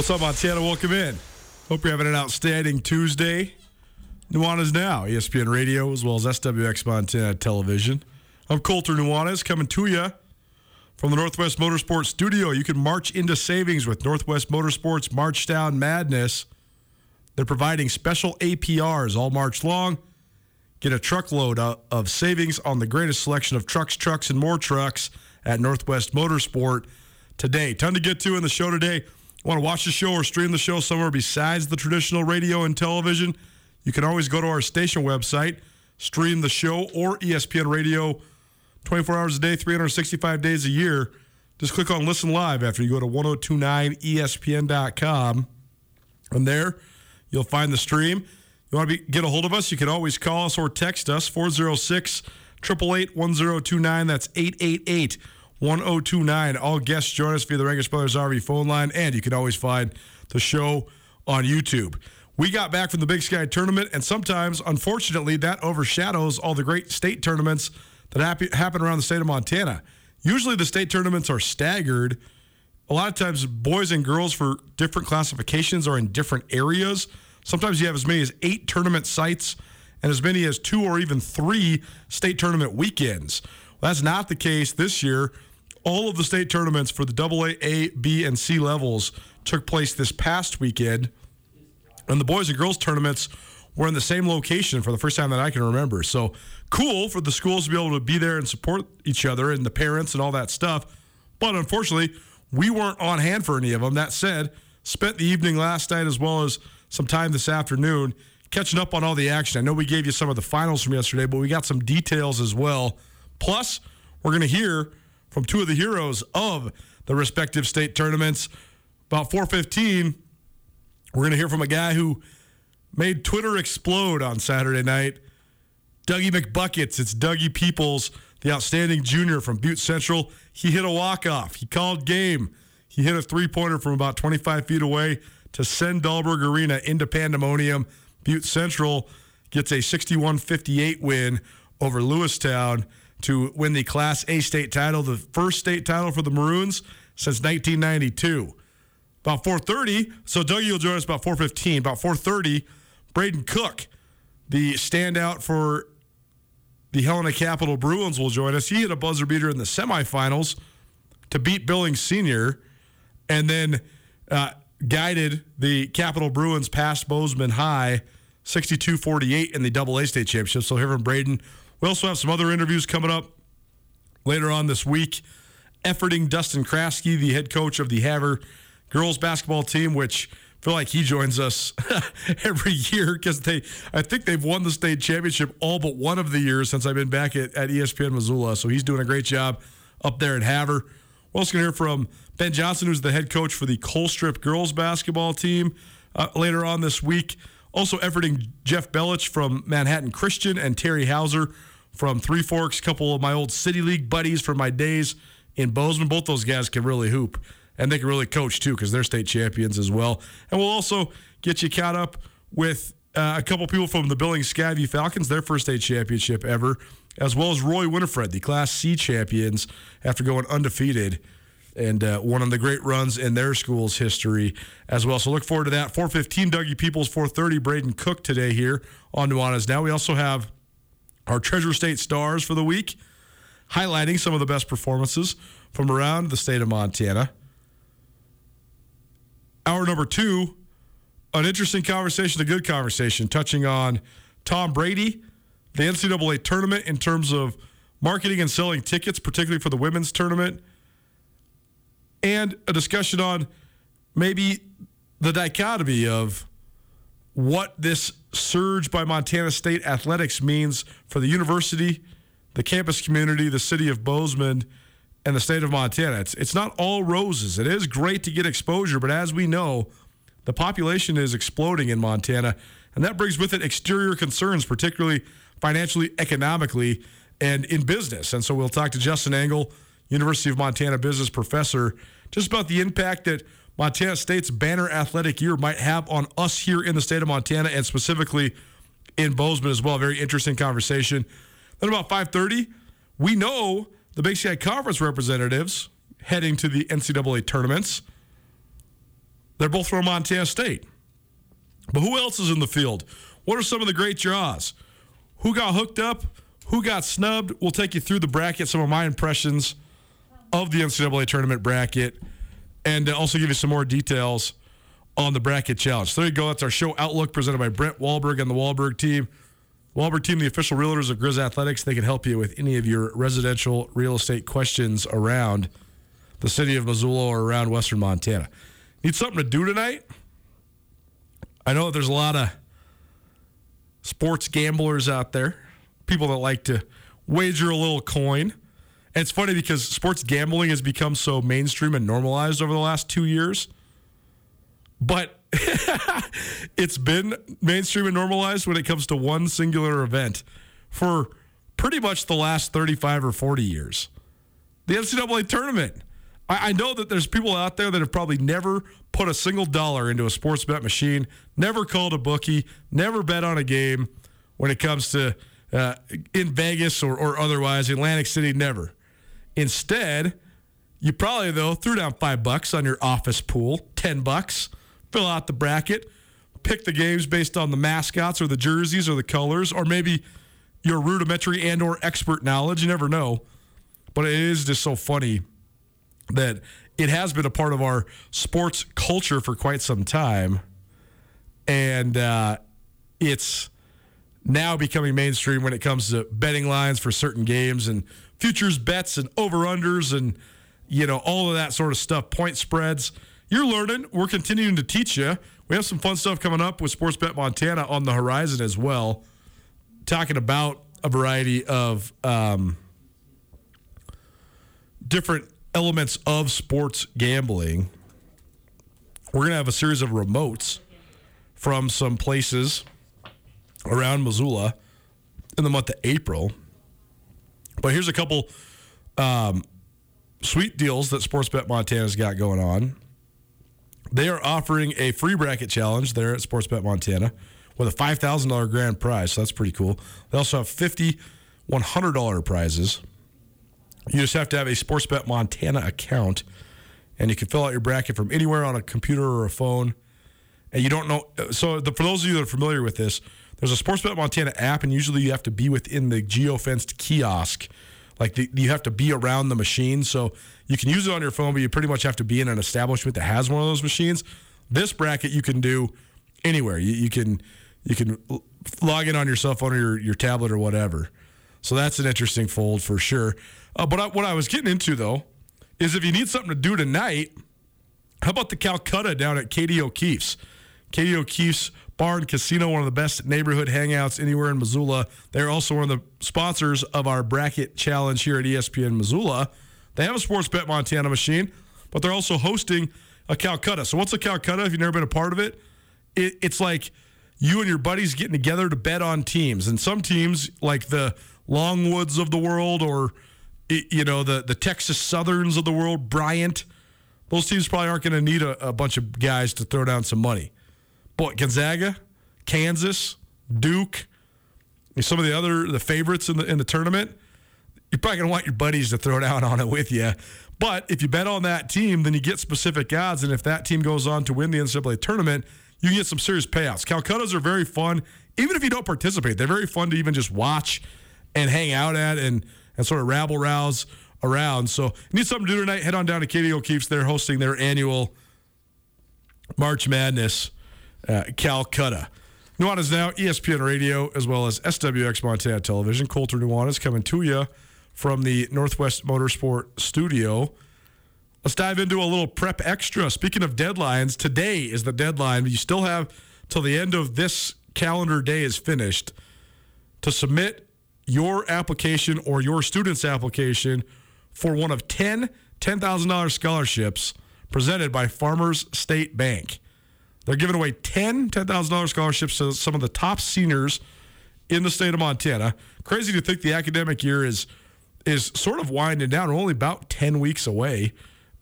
What's up, Montana? Welcome in. Hope you're having an outstanding Tuesday. Nuanez Now, ESPN Radio, as well as SWX Montana Television. I'm Colter Nuanez coming to you from the Northwest Motorsports Studio. You can march into savings with Northwest Motorsports March Down Madness. They're providing special APRs all March long. Get a truckload of savings on the greatest selection of trucks, trucks, and more trucks at Northwest Motorsport today. Ton to get to in the show today. Want to watch the show or stream the show somewhere besides the traditional radio and television? You can always go to our station website, stream the show or ESPN radio 24 hours a day, 365 days a year. Just click on listen live after you go to 1029espn.com. And there, you'll find the stream. You want to be, get a hold of us? You can always call us or text us 406 888 1029. That's 888 1029. All guests join us via the Rankish Brothers RV phone line, and you can always find the show on YouTube. We got back from the Big Sky tournament, and sometimes, unfortunately, that overshadows all the great state tournaments that happen around the state of Montana. Usually, the state tournaments are staggered a lot of times boys and girls for different classifications are in different areas. Sometimes you have as many as eight tournament sites and as many as two or even three state tournament weekends. Well, that's not the case this year. All of the state tournaments for the AA, A, B, and C levels took place this past weekend. And the boys and girls tournaments were in the same location for the first time that I can remember. So cool for the schools to be able to be there and support each other and the parents and all that stuff. But unfortunately, we weren't on hand for any of them. That said, spent the evening last night as well as some time this afternoon catching up on all the action. I know we gave you some of the finals from yesterday, but we got some details as well. Plus, we're going to hear from two of the heroes of the respective state tournaments. About 415, we're going to hear from a guy who made Twitter explode on Saturday night. Dougie McBuckets. It's Dougie Peoples, the outstanding junior from Butte Central. He hit a walk-off. He called game. He hit a three-pointer from about 25 feet away to send Dahlberg Arena into pandemonium. Butte Central gets a 61 58 win over Lewistown to win the Class A state title, the first state title for the Maroons since 1992. About 4:30, so Dougie will join us about 4:15. About 4:30, Brayden Koch, the standout for the Helena Capital Bruins, will join us. He hit a buzzer beater in the semifinals to beat Billings Senior, and then uh, guided the Capital Bruins past Bozeman High 62 48 in the Double A state championship. So, here from Brayden. We also have some other interviews coming up later on this week. Efforting Dustin Kraske, the head coach of the Havre girls basketball team, which I feel like he joins us every year because they, I think they've won the state championship all but one of the years since I've been back at, at ESPN Missoula. So he's doing a great job up there at Havre. We're also going to hear from Ben Johnson, who's the head coach for the Colstrip girls basketball team uh, later on this week. Also, efforting Jeff Belich from Manhattan Christian and Terry Hauser from Three Forks, a couple of my old City League buddies from my days in Bozeman. Both those guys can really hoop and they can really coach too because they're state champions as well. And we'll also get you caught up with uh, a couple people from the Billings Skyview Falcons, their first state championship ever, as well as Roy Winifred, the Class C champions, after going undefeated and uh, one of the great runs in their school's history as well. So look forward to that. 415 Dougie Peoples, 430 Brayden Koch today here on Nuanez. Now we also have our Treasure State Stars for the week, highlighting some of the best performances from around the state of Montana. Hour number two, an interesting conversation, a good conversation, touching on Tom Brady, the NCAA tournament in terms of marketing and selling tickets, particularly for the women's tournament, and a discussion on maybe the dichotomy of what this surge by Montana State athletics means for the university, the campus community, the city of Bozeman, and the state of Montana. It's, it's not all roses. It is great to get exposure, but as we know, the population is exploding in Montana, and that brings with it exterior concerns, particularly financially, economically, and in business. And so we'll talk to Justin Engel, University of Montana business professor, just about the impact that Montana State's banner athletic year might have on us here in the state of Montana and specifically in Bozeman as well. Very interesting conversation. Then about 5:30, we know the Big Sky Conference representatives heading to the NCAA tournaments. They're both from Montana State. But who else is in the field? What are some of the great draws? Who got hooked up? Who got snubbed? We'll take you through the bracket, some of my impressions of the NCAA tournament bracket, and also give you some more details on the bracket challenge. So there you go. That's our show outlook presented by Brent Wahlberg and the Wahlberg team. Wahlberg team, the official realtors of Grizz Athletics, they can help you with any of your residential real estate questions around the city of Missoula or around Western Montana. Need something to do tonight? I know there's a lot of sports gamblers out there, people that like to wager a little coin. And it's funny because sports gambling has become so mainstream and normalized over the last two years. But it's been mainstream and normalized when it comes to one singular event for pretty much the last 35 or 40 years. The NCAA tournament. I, I know that there's people out there that have probably never put a single dollar into a sports bet machine, never called a bookie, never bet on a game when it comes to uh, in Vegas or, or otherwise, Atlantic City, never. Instead, you probably though threw down five bucks on your office pool, ten bucks, fill out the bracket, pick the games based on the mascots or the jerseys or the colors, or maybe your rudimentary and or expert knowledge. You never know. But it is just so funny that it has been a part of our sports culture for quite some time. And uh, it's now becoming mainstream when it comes to betting lines for certain games and futures bets and over unders and you know all of that sort of stuff point spreads. You're learning. We're continuing to teach you we have some fun stuff coming up with sports bet montana on the horizon as well talking about a variety of um, different elements of sports gambling. We're going to have a series of remotes from some places around missoula in the month of april but here's a couple um, sweet deals that Sportsbet Montana's got going on. They are offering a free bracket challenge there at Sportsbet Montana with a $5,000 grand prize. So that's pretty cool. They also have 50 $100 prizes. You just have to have a Sportsbet Montana account, and you can fill out your bracket from anywhere on a computer or a phone. And you don't know. So, the, for those of you that are familiar with this, there's a Sportsbet Montana app, and usually you have to be within the geo fenced kiosk. Like the, you have to be around the machine. So you can use it on your phone, but you pretty much have to be in an establishment that has one of those machines. This bracket you can do anywhere. You, you can you can log in on your cell phone or your, your tablet or whatever. So that's an interesting fold for sure. Uh, but I, what I was getting into though is if you need something to do tonight, how about the Calcutta down at Katie O'Keefe's? Katie O'Keefe's Bar and Casino, one of the best neighborhood hangouts anywhere in Missoula. They're also one of the sponsors of our bracket challenge here at ESPN Missoula. They have a Sports Bet Montana machine, but they're also hosting a Calcutta. So what's a Calcutta? If you've never been a part of it, it it's like you and your buddies getting together to bet on teams. And some teams, like the Longwoods of the world or you know the the Texas Southerns of the world, Bryant. Those teams probably aren't going to need a, a, bunch of guys to throw down some money. Gonzaga, Kansas, Duke, some of the other the favorites in the in the tournament, you're probably to want your buddies to throw down on it with you. But if you bet on that team, then you get specific odds, and if that team goes on to win the NCAA tournament, you can get some serious payouts. Calcuttas are very fun, even if you don't participate. They're very fun to even just watch and hang out at and and sort of rabble rouse around. So need something to do tonight, head on down to Katie O'Keefe's. They're hosting their annual March Madness uh, Calcutta. Nuanez Now, ESPN Radio, as well as SWX Montana Television. Colter Nuanez coming to you from the Northwest Motorsport Studio. Let's dive into a little prep extra. Speaking of deadlines, today is the deadline. You still have till the end of this calendar day is finished to submit your application or your student's application for one of 10 $10,000 scholarships presented by Farmers State Bank. They're giving away 10 $10,000 scholarships to some of the top seniors in the state of Montana. Crazy to think the academic year is is sort of winding down. We're only about 10 weeks away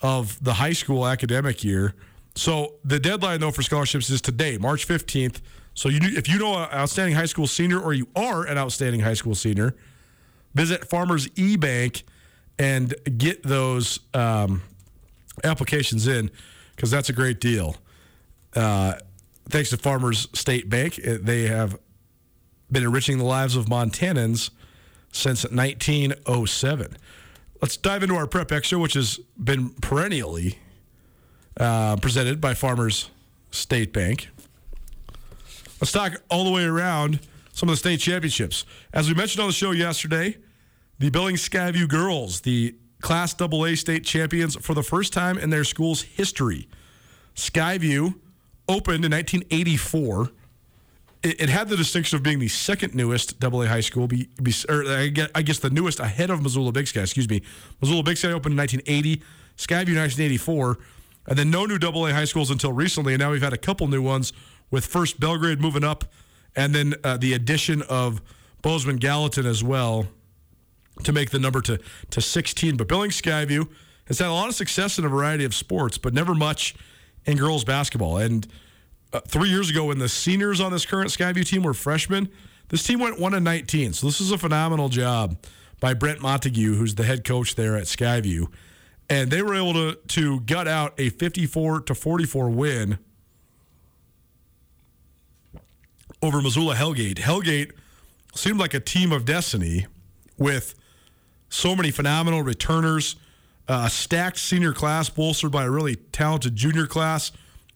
of the high school academic year. So the deadline though for scholarships is today, March 15th. So you, if you know an outstanding high school senior or you are an outstanding high school senior, visit Farmers eBank and get those um, applications in because that's a great deal. Uh, thanks to Farmers State Bank, uh, they have been enriching the lives of Montanans since 1907. Let's dive into our prep extra, which has been perennially uh, presented by Farmers State Bank. Let's talk all the way around some of the state championships. As we mentioned on the show yesterday, the Billings Skyview girls, the Class AA state champions for the first time in their school's history. Skyview opened in 1984. It, it had the distinction of being the second newest AA high school, be, be, or I guess, the newest ahead of Missoula Big Sky. Excuse me. Missoula Big Sky opened in 1980, Skyview 1984, and then no new AA high schools until recently. And now we've had a couple new ones with first Belgrade moving up, and then uh, the addition of Bozeman Gallatin as well to make the number to, to 16. But Billings Skyview has had a lot of success in a variety of sports, but never much in girls basketball. And uh, three years ago, when the seniors on this current Skyview team were freshmen, this team went 1 and 19. So this is a phenomenal job by Brent Montague, who's the head coach there at Skyview. And they were able to, to gut out a 54 to 44 win over Missoula Hellgate. Hellgate seemed like a team of destiny with so many phenomenal returners, a stacked senior class bolstered by a really talented junior class.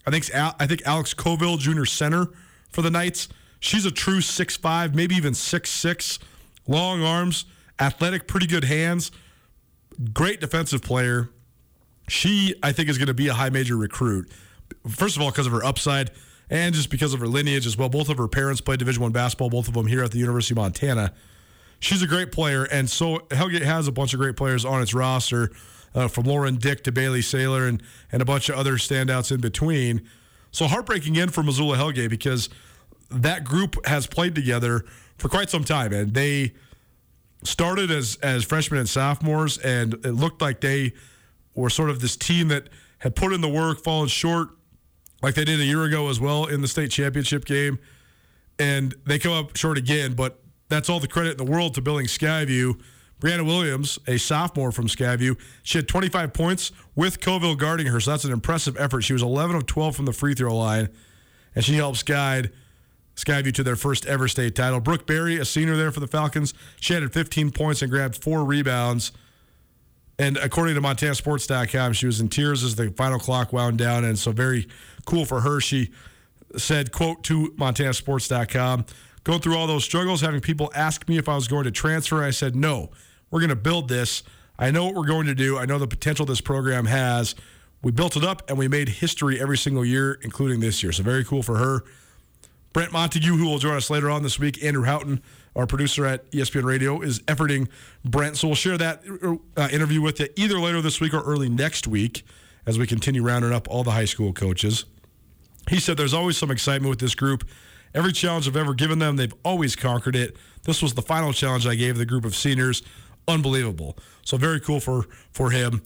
I think I think Alex Coville, junior center for the Knights. She's a true six five, maybe even six six, long arms, athletic, pretty good hands, great defensive player. She, I think, is going to be a high major recruit. First of all, because of her upside and just because of her lineage as well. Both of her parents played Division One basketball, both of them here at the University of Montana. She's a great player, and so Hellgate has a bunch of great players on its roster, uh, from Lauren Dick to Bailey Saylor and and a bunch of other standouts in between. So heartbreaking end for Missoula Hellgate because that group has played together for quite some time, and they started as as freshmen and sophomores, and it looked like they were sort of this team that had put in the work, fallen short like they did a year ago as well in the state championship game. and they come up short again. But that's all the credit in the world to Billings Skyview. Brianna Williams, a sophomore from Skyview, she had 25 points with Coville guarding her, so that's an impressive effort. She was 11 of 12 from the free throw line, and she helps guide Skyview to their first ever state title. Brooke Berry, a senior there for the Falcons, she had 15 points and grabbed four rebounds. And according to MontanaSports.com, she was in tears as the final clock wound down, and so very cool for her. She said, "quote to MontanaSports.com." Going through all those struggles, having people ask me if I was going to transfer, I said no. We're going to build this. I know what we're going to do. I know the potential this program has. We built it up and we made history every single year, including this year. So very cool for her. Brent Montague, who will join us later on this week, Andrew Houghton, our producer at ESPN Radio, is efforting Brent. So we'll share that uh, interview with you either later this week or early next week as we continue rounding up all the high school coaches. He said there's always some excitement with this group. Every challenge I've ever given them, they've always conquered it. This was the final challenge I gave the group of seniors unbelievable. So very cool for for him.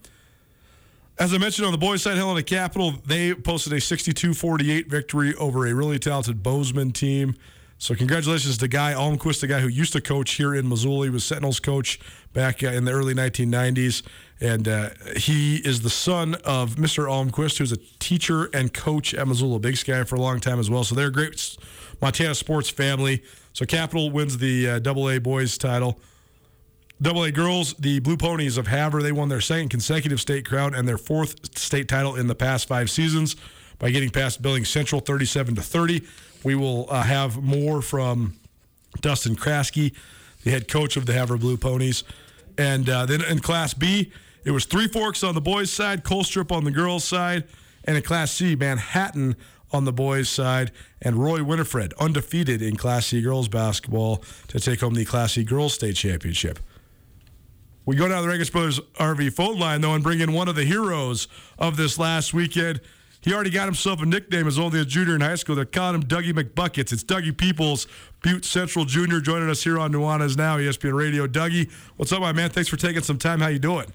As I mentioned on the boys' side, Helena Capital, they posted a 62-48 victory over a really talented Bozeman team. So congratulations to Guy Almquist, the guy who used to coach here in Missoula. He was Sentinels coach back uh, in the early 1990s. And uh, he is the son of Mr. Almquist, who's a teacher and coach at Missoula Big Sky for a long time as well. So they're a great Montana sports family. So Capital wins the uh, Double A boys title. Double A girls, the Blue Ponies of Havre, they won their second consecutive state crown and their fourth state title in the past five seasons by getting past Billings Central 37 to 30. We will uh, have more from Dustin Kraske, the head coach of the Havre Blue Ponies. And uh, then in Class B, it was Three Forks on the boys' side, Colstrip on the girls' side, and in Class C, Manhattan on the boys' side, and Roy Winifred, undefeated in Class C girls basketball, to take home the Class C girls state championship. We go down the Regis Brothers RV phone line, though, and bring in one of the heroes of this last weekend. He already got himself a nickname as only a junior in high school. They're calling him Dougie McBuckets. It's Dougie Peoples, Butte Central Junior, joining us here on Nuanez Now, ESPN Radio. Dougie, what's up, my man? Thanks for taking some time. How you doing?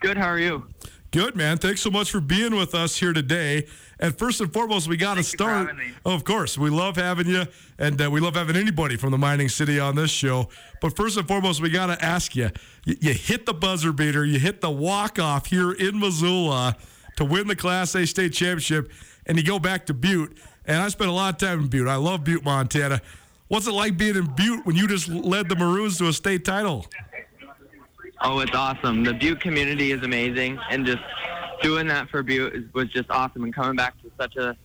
Good. How are you? Good, man. Thanks so much for being with us here today. And first and foremost, we got to start. Of course, we love having you, and uh, we love having anybody from the mining city on this show. But first and foremost, we got to ask you: you, you hit the buzzer beater, you hit the walk off here in Missoula to win the Class A state championship, and you go back to Butte. And I spent a lot of time in Butte. I love Butte, Montana. What's it like being in Butte when you just led the Maroons to a state title? Oh, it's awesome. The Butte community is amazing, and just doing that for Butte was just awesome. And coming back to such a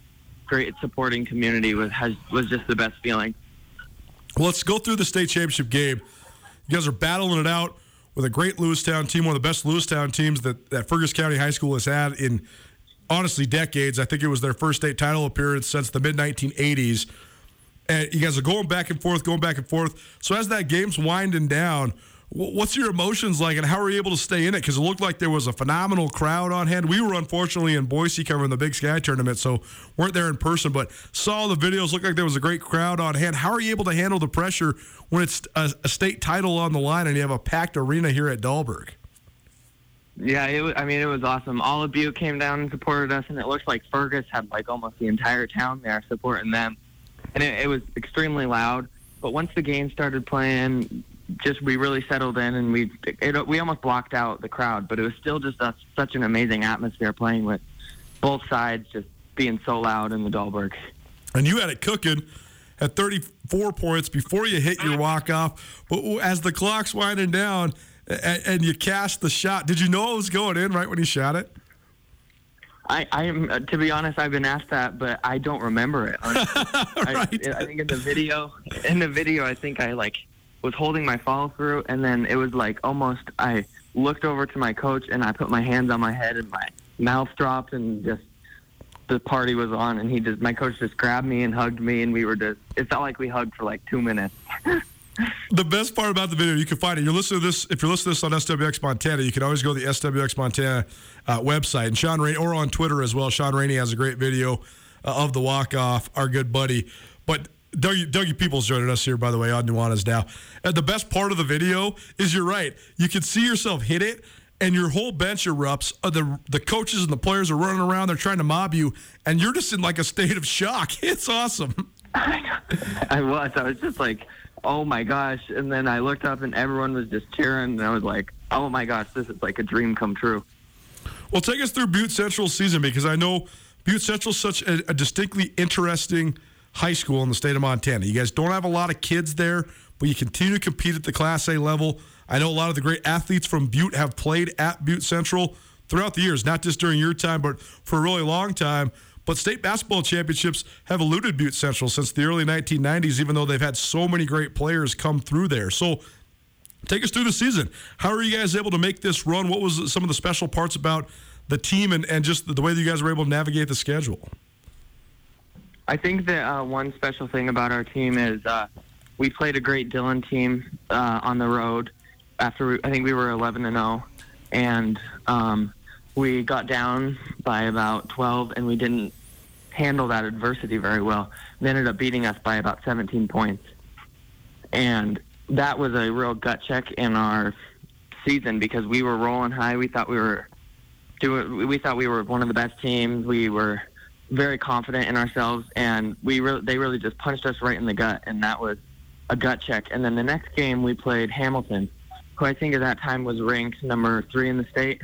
great supporting community was has, was just the best feeling. Well, let's go through the state championship game. You guys are battling it out with a great Lewistown team, one of the best Lewistown teams that, that Fergus County High School has had in honestly decades. I think it was their first state title appearance since the mid 1980s. And you guys are going back and forth, going back and forth. So as that game's winding down, What's your emotions like, and how are you able to stay in it? Because it looked like there was a phenomenal crowd on hand. We were unfortunately in Boise covering the Big Sky tournament, so weren't there in person, but saw the videos. Looked like there was a great crowd on hand. How are you able to handle the pressure when it's a, a state title on the line and you have a packed arena here at Dahlberg? Yeah, it I mean, it was awesome. All of Butte came down and supported us, and it looks like Fergus had like almost the entire town there supporting them, and it, it was extremely loud. But once the game started playing, just we really settled in and we it, we almost blocked out the crowd, but it was still just a, such an amazing atmosphere playing with both sides just being so loud in the Dahlberg. And you had it cooking at 34 points before you hit your walk off, but as the clock's winding down and, and you cast the shot, did you know it was going in right when you shot it? I, I am uh, to be honest, I've been asked that, but I don't remember it. right. I, I think in the video, in the video, I think I like was holding my follow through, and then it was like almost I looked over to my coach and I put my hands on my head and my mouth dropped and just the party was on and he just my coach just grabbed me and hugged me and we were just it felt like we hugged for like two minutes. the best part about the video, you can find it. You're listening to this if you're listening to this on SWX Montana, you can always go to the SWX Montana uh, website and Sean Rainey or on Twitter as well. Sean Rainey has a great video uh, of the walk off. Our good buddy, but Dougie, Dougie Peoples joining us here, by the way, on Nuanez now. And the best part of the video is you're right. You can see yourself hit it, and your whole bench erupts. Uh, the the coaches and the players are running around. They're trying to mob you, and you're just in like a state of shock. It's awesome. I was. I was just like, oh my gosh. And then I looked up and everyone was just cheering. And I was like, oh my gosh, this is like a dream come true. Well, take us through Butte Central's season because I know Butte Central's such a, a distinctly interesting high school in the state of Montana. You guys don't have a lot of kids there, but you continue to compete at the Class A level. I know a lot of the great athletes from Butte have played at Butte Central throughout the years, not just during your time, but for a really long time. But state basketball championships have eluded Butte Central since the early 1990s, even though they've had so many great players come through there. So take us through the season. How are you guys able to make this run? What was some of the special parts about the team and, and just the way that you guys were able to navigate the schedule? I think that uh, one special thing about our team is uh, we played a great Dillon team uh, on the road. After we, I think we were 11 and 0, and um, we got down by about 12, and we didn't handle that adversity very well. They ended up beating us by about 17 points, and that was a real gut check in our season because we were rolling high. We thought we were doing. We thought we were one of the best teams. We were very confident in ourselves, and we they really just punched us right in the gut, and that was a gut check. And then the next game we played Hamilton, who I think at that time was ranked number three in the state,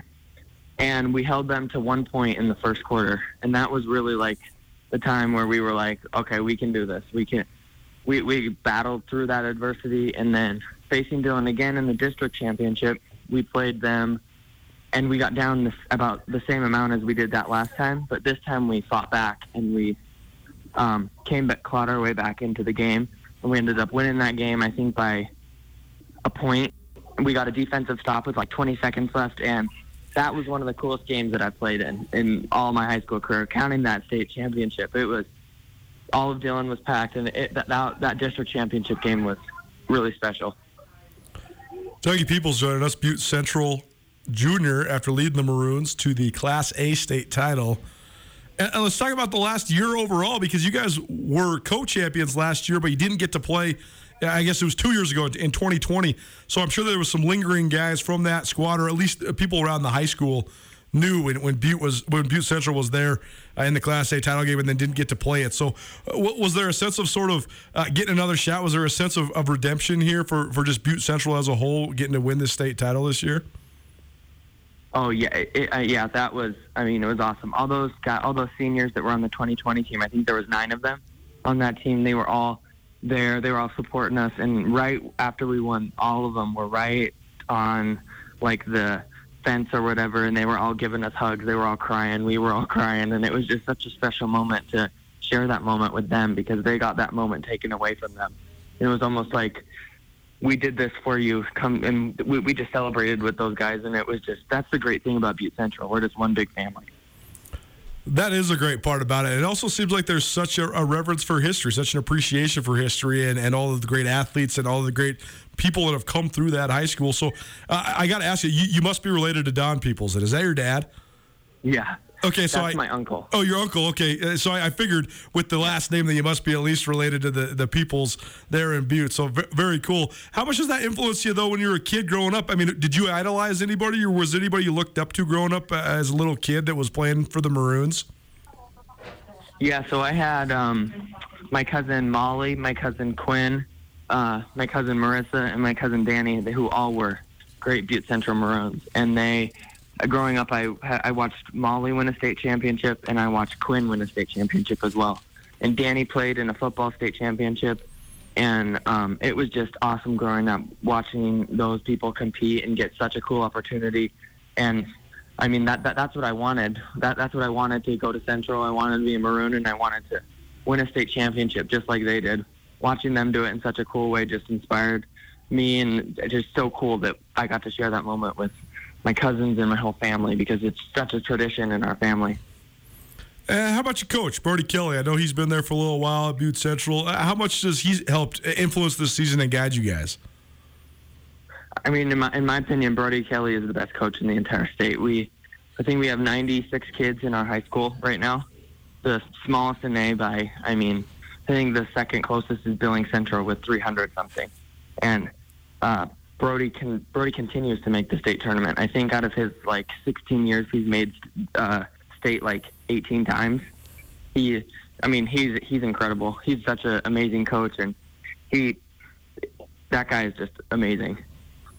and we held them to one point in the first quarter, and that was really like the time where we were like, okay, we can do this. We can. We we battled through that adversity, and then facing Dillon again in the district championship, we played them and we got down this, about the same amount as we did that last time. But this time we fought back and we um, came back, clawed our way back into the game, and we ended up winning that game. I think by a point. We got a defensive stop with like 20 seconds left, and that was one of the coolest games that I played in in all my high school career, counting that state championship. It was all of Dillon was packed, and it, that, that that district championship game was really special. Dougie Peoples joining us, Butte Central Junior, after leading the Maroons to the Class A state title. And, and let's talk about the last year overall because you guys were co-champions last year, but you didn't get to play. I guess it was two years ago in 2020. So I'm sure there was some lingering guys from that squad, or at least people around the high school knew when, when Butte was when Butte Central was there uh, in the Class A title game and then didn't get to play it. So, uh, was there a sense of sort of uh, getting another shot? Was there a sense of, of redemption here for for just Butte Central as a whole getting to win this state title this year? Oh yeah, it, uh, yeah, that was. I mean, it was awesome. All those got all those seniors that were on the 2020 team. I think there was nine of them on that team. They were all there. They were all supporting us. And right after we won, all of them were right on like the fence or whatever, and they were all giving us hugs. They were all crying. We were all crying, and it was just such a special moment to share that moment with them because they got that moment taken away from them. It was almost like we did this for you. Come and we, we just celebrated with those guys, and it was just that's the great thing about Butte Central. We're just one big family. That is a great part about it. It also seems like there's such a, a, reverence for history, such an appreciation for history, and, and all of the great athletes and all of the great people that have come through that high school. So uh, I got to ask you, you, you must be related to Don Peoples. Is that your dad? Yeah. Okay, so That's I, my uncle. Oh, your uncle. Okay, uh, so I, I, figured with the last name that you must be at least related to the the peoples there in Butte. So v- very cool. How much does that influence you though when you were a kid growing up? I mean, did you idolize anybody, or was anybody you looked up to growing up uh, as a little kid that was playing for the Maroons? Yeah, so I had um, my cousin Molly, my cousin Quinn, uh, my cousin Marissa, and my cousin Danny, who all were great Butte Central Maroons, and they growing up, I I watched Molly win a state championship, and I watched Quinn win a state championship as well. And Danny played in a football state championship, and um, it was just awesome growing up watching those people compete and get such a cool opportunity. And I mean that, that that's what I wanted. That that's what I wanted to go to Central. I wanted to be a Maroon, and I wanted to win a state championship just like they did. Watching them do it in such a cool way just inspired me, and it's just so cool that I got to share that moment with my cousins and my whole family because it's such a tradition in our family. Uh, how about your coach, Brody Kelly? I know he's been there for a little while at Butte Central. Uh, how much does he help influence this season and guide you guys? I mean, in my in my opinion, Brody Kelly is the best coach in the entire state. We, I think we have 96 kids in our high school right now, the smallest in A by. I mean, I think the second closest is Billings Central with 300 something, and uh, Brody can Brody continues to make the state tournament. I think out of his like 16 years, he's made uh, state like 18 times. He I mean, he's he's incredible. He's such an amazing coach, and he that guy is just amazing.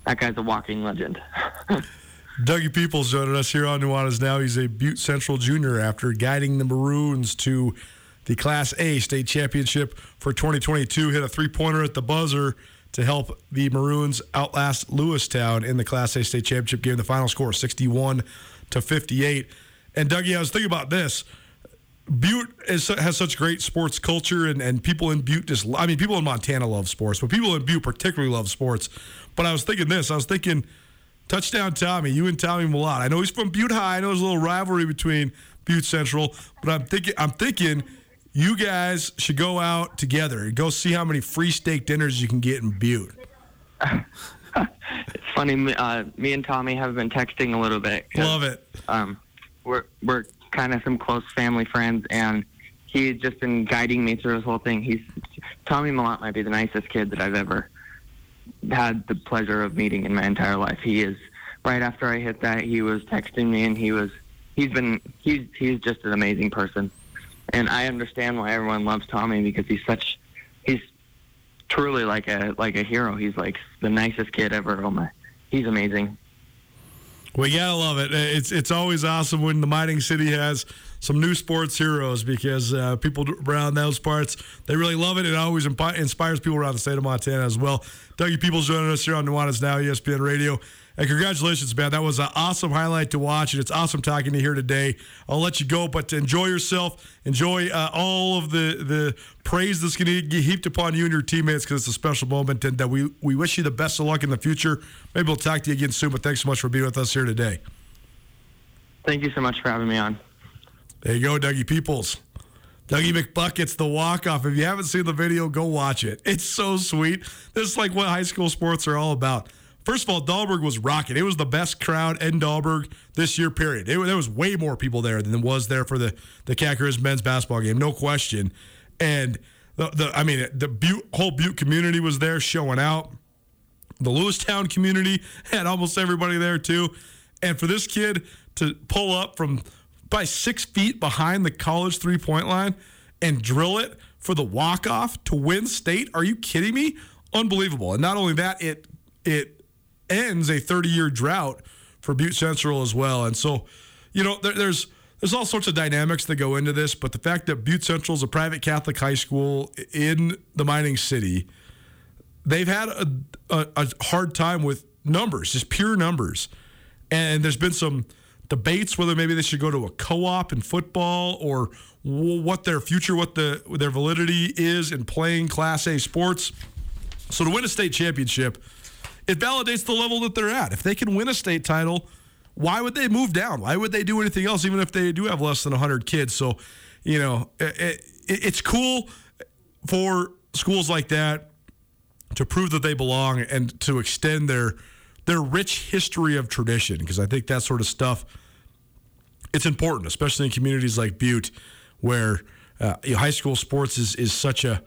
That guy's a walking legend. Dougie Peoples joining us here on Nuanez Now. He's a Butte Central junior after guiding the Maroons to the Class A state championship for 2022. Hit a three pointer at the buzzer to help the Maroons outlast Lewistown in the Class A state championship game. The final score 61 to 58. And Dougie, I was thinking about this. Butte is, has such great sports culture, and, and people in Butte just, I mean, people in Montana love sports, but people in Butte particularly love sports. But I was thinking this, I was thinking, touchdown Tommy, you and Tommy Mellott. I know he's from Butte High. I know there's a little rivalry between Butte Central, but I'm thinking, I'm thinking, you guys should go out together and go see how many free steak dinners you can get in Butte. it's funny. Uh, me and Tommy have been texting a little bit. Love it. Um, we're we're kind of some close family friends, and he's just been guiding me through this whole thing. He's Tommy Mellott might be the nicest kid that I've ever had the pleasure of meeting in my entire life. He is. Right after I hit that, he was texting me, and he was. He's been. He's he's just an amazing person, and I understand why everyone loves Tommy because he's such. He's truly like a like a hero. He's like the nicest kid ever. Oh my, he's amazing. We gotta love it. It's it's always awesome when the mining city has some new sports heroes because uh, people around those parts they really love it. It always impi- inspires people around the state of Montana as well. Dougie Peoples joining us here on Nuanez Now ESPN Radio. And congratulations, man. That was an awesome highlight to watch, and it's awesome talking to you here today. I'll let you go, but enjoy yourself. Enjoy uh, all of the, the praise that's going to get heaped upon you and your teammates because it's a special moment. And uh, we, we wish you the best of luck in the future. Maybe we'll talk to you again soon, but thanks so much for being with us here today. Thank you so much for having me on. There you go, Dougie Peoples. Dougie McBucket's the walk-off. If you haven't seen the video, go watch it. It's so sweet. This is like what high school sports are all about. First of all, Dahlberg was rocking. It was the best crowd in Dahlberg this year, period. It, there was way more people there than was there for the, the Cackards men's basketball game, no question. And, the, the I mean, the Butte, whole Butte community was there showing out. The Lewistown community had almost everybody there, too. And for this kid to pull up from by six feet behind the college three point line and drill it for the walk off to win state. Are you kidding me? Unbelievable. And not only that, it it ends a 30 year drought for Butte Central as well. And so, you know, there, there's there's all sorts of dynamics that go into this, but the fact that Butte Central is a private Catholic high school in the mining city, they've had a, a, a hard time with numbers, just pure numbers. And there's been some debates whether maybe they should go to a co-op in football or what their future, what the their validity is in playing Class A sports. So to win a state championship, it validates the level that they're at. If they can win a state title, why would they move down? Why would they do anything else, even if they do have less than 100 kids? So, you know, it, it, it's cool for schools like that to prove that they belong and to extend their their rich history of tradition because I think that sort of stuff it's important, especially in communities like Butte, where uh, high school sports is is such a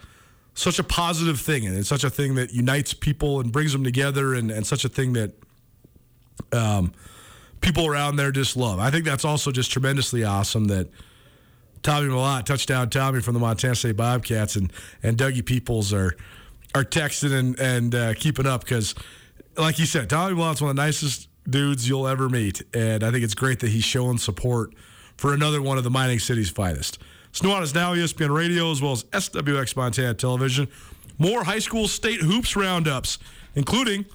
such a positive thing and it's such a thing that unites people and brings them together and, and such a thing that um, people around there just love. I think that's also just tremendously awesome that Tommy Mellott, touchdown Tommy from the Montana State Bobcats, and and Dougie Peoples are are texting and and uh, keeping up because, like you said, Tommy Mellott's one of the nicest dudes you'll ever meet, and I think it's great that he's showing support for another one of the mining city's finest. Nuanez Now, ESPN Radio, as well as SWX Montana Television. More high school state hoops roundups, including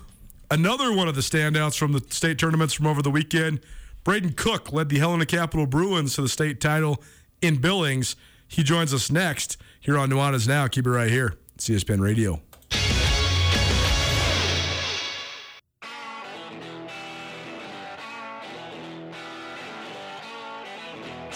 another one of the standouts from the state tournaments from over the weekend. Brayden Koch led the Helena Capital Bruins to the state title in Billings. He joins us next here on Nuanez Now. Keep it right here. It's ESPN Radio.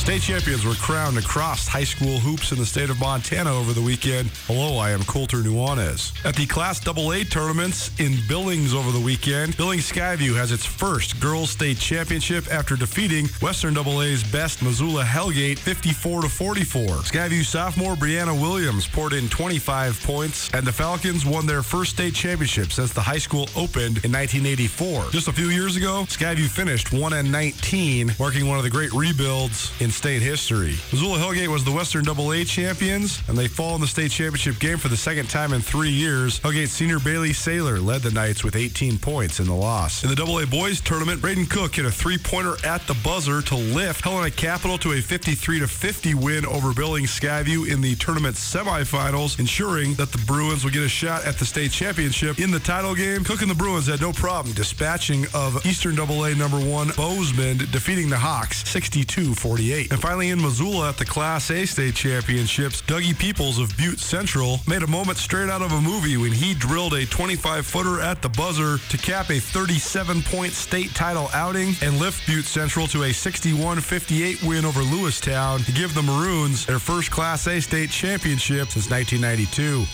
State champions were crowned across high school hoops in the state of Montana over the weekend. Hello, I am Colter Nuanez. At the Class AA tournaments in Billings over the weekend, Billings Skyview has its first girls state championship after defeating Western AA's best Missoula Hellgate 54 to 44. Skyview sophomore Brianna Williams poured in 25 points, and the Falcons won their first state championship since the high school opened in 1984. Just a few years ago, Skyview finished 1 and 19, marking one of the great rebuilds in state history. Missoula Hellgate was the Western AA champions, and they fall in the state championship game for the second time in three years. Hellgate senior Bailey Saylor led the Knights with 18 points in the loss. In the AA boys tournament, Brayden Koch hit a three-pointer at the buzzer to lift Helena Capital to a 53 50 win over Billings Skyview in the tournament semifinals, ensuring that the Bruins would get a shot at the state championship. In the title game, Koch and the Bruins had no problem dispatching of Eastern AA number one Bozeman, defeating the Hawks 62 48. And finally, in Missoula at the Class A state championships, Dougie Peoples of Butte Central made a moment straight out of a movie when he drilled a 25 footer at the buzzer to cap a 37 point state title outing and lift Butte Central to a 61 58 win over Lewistown to give the Maroons their first Class A state championship since 1992.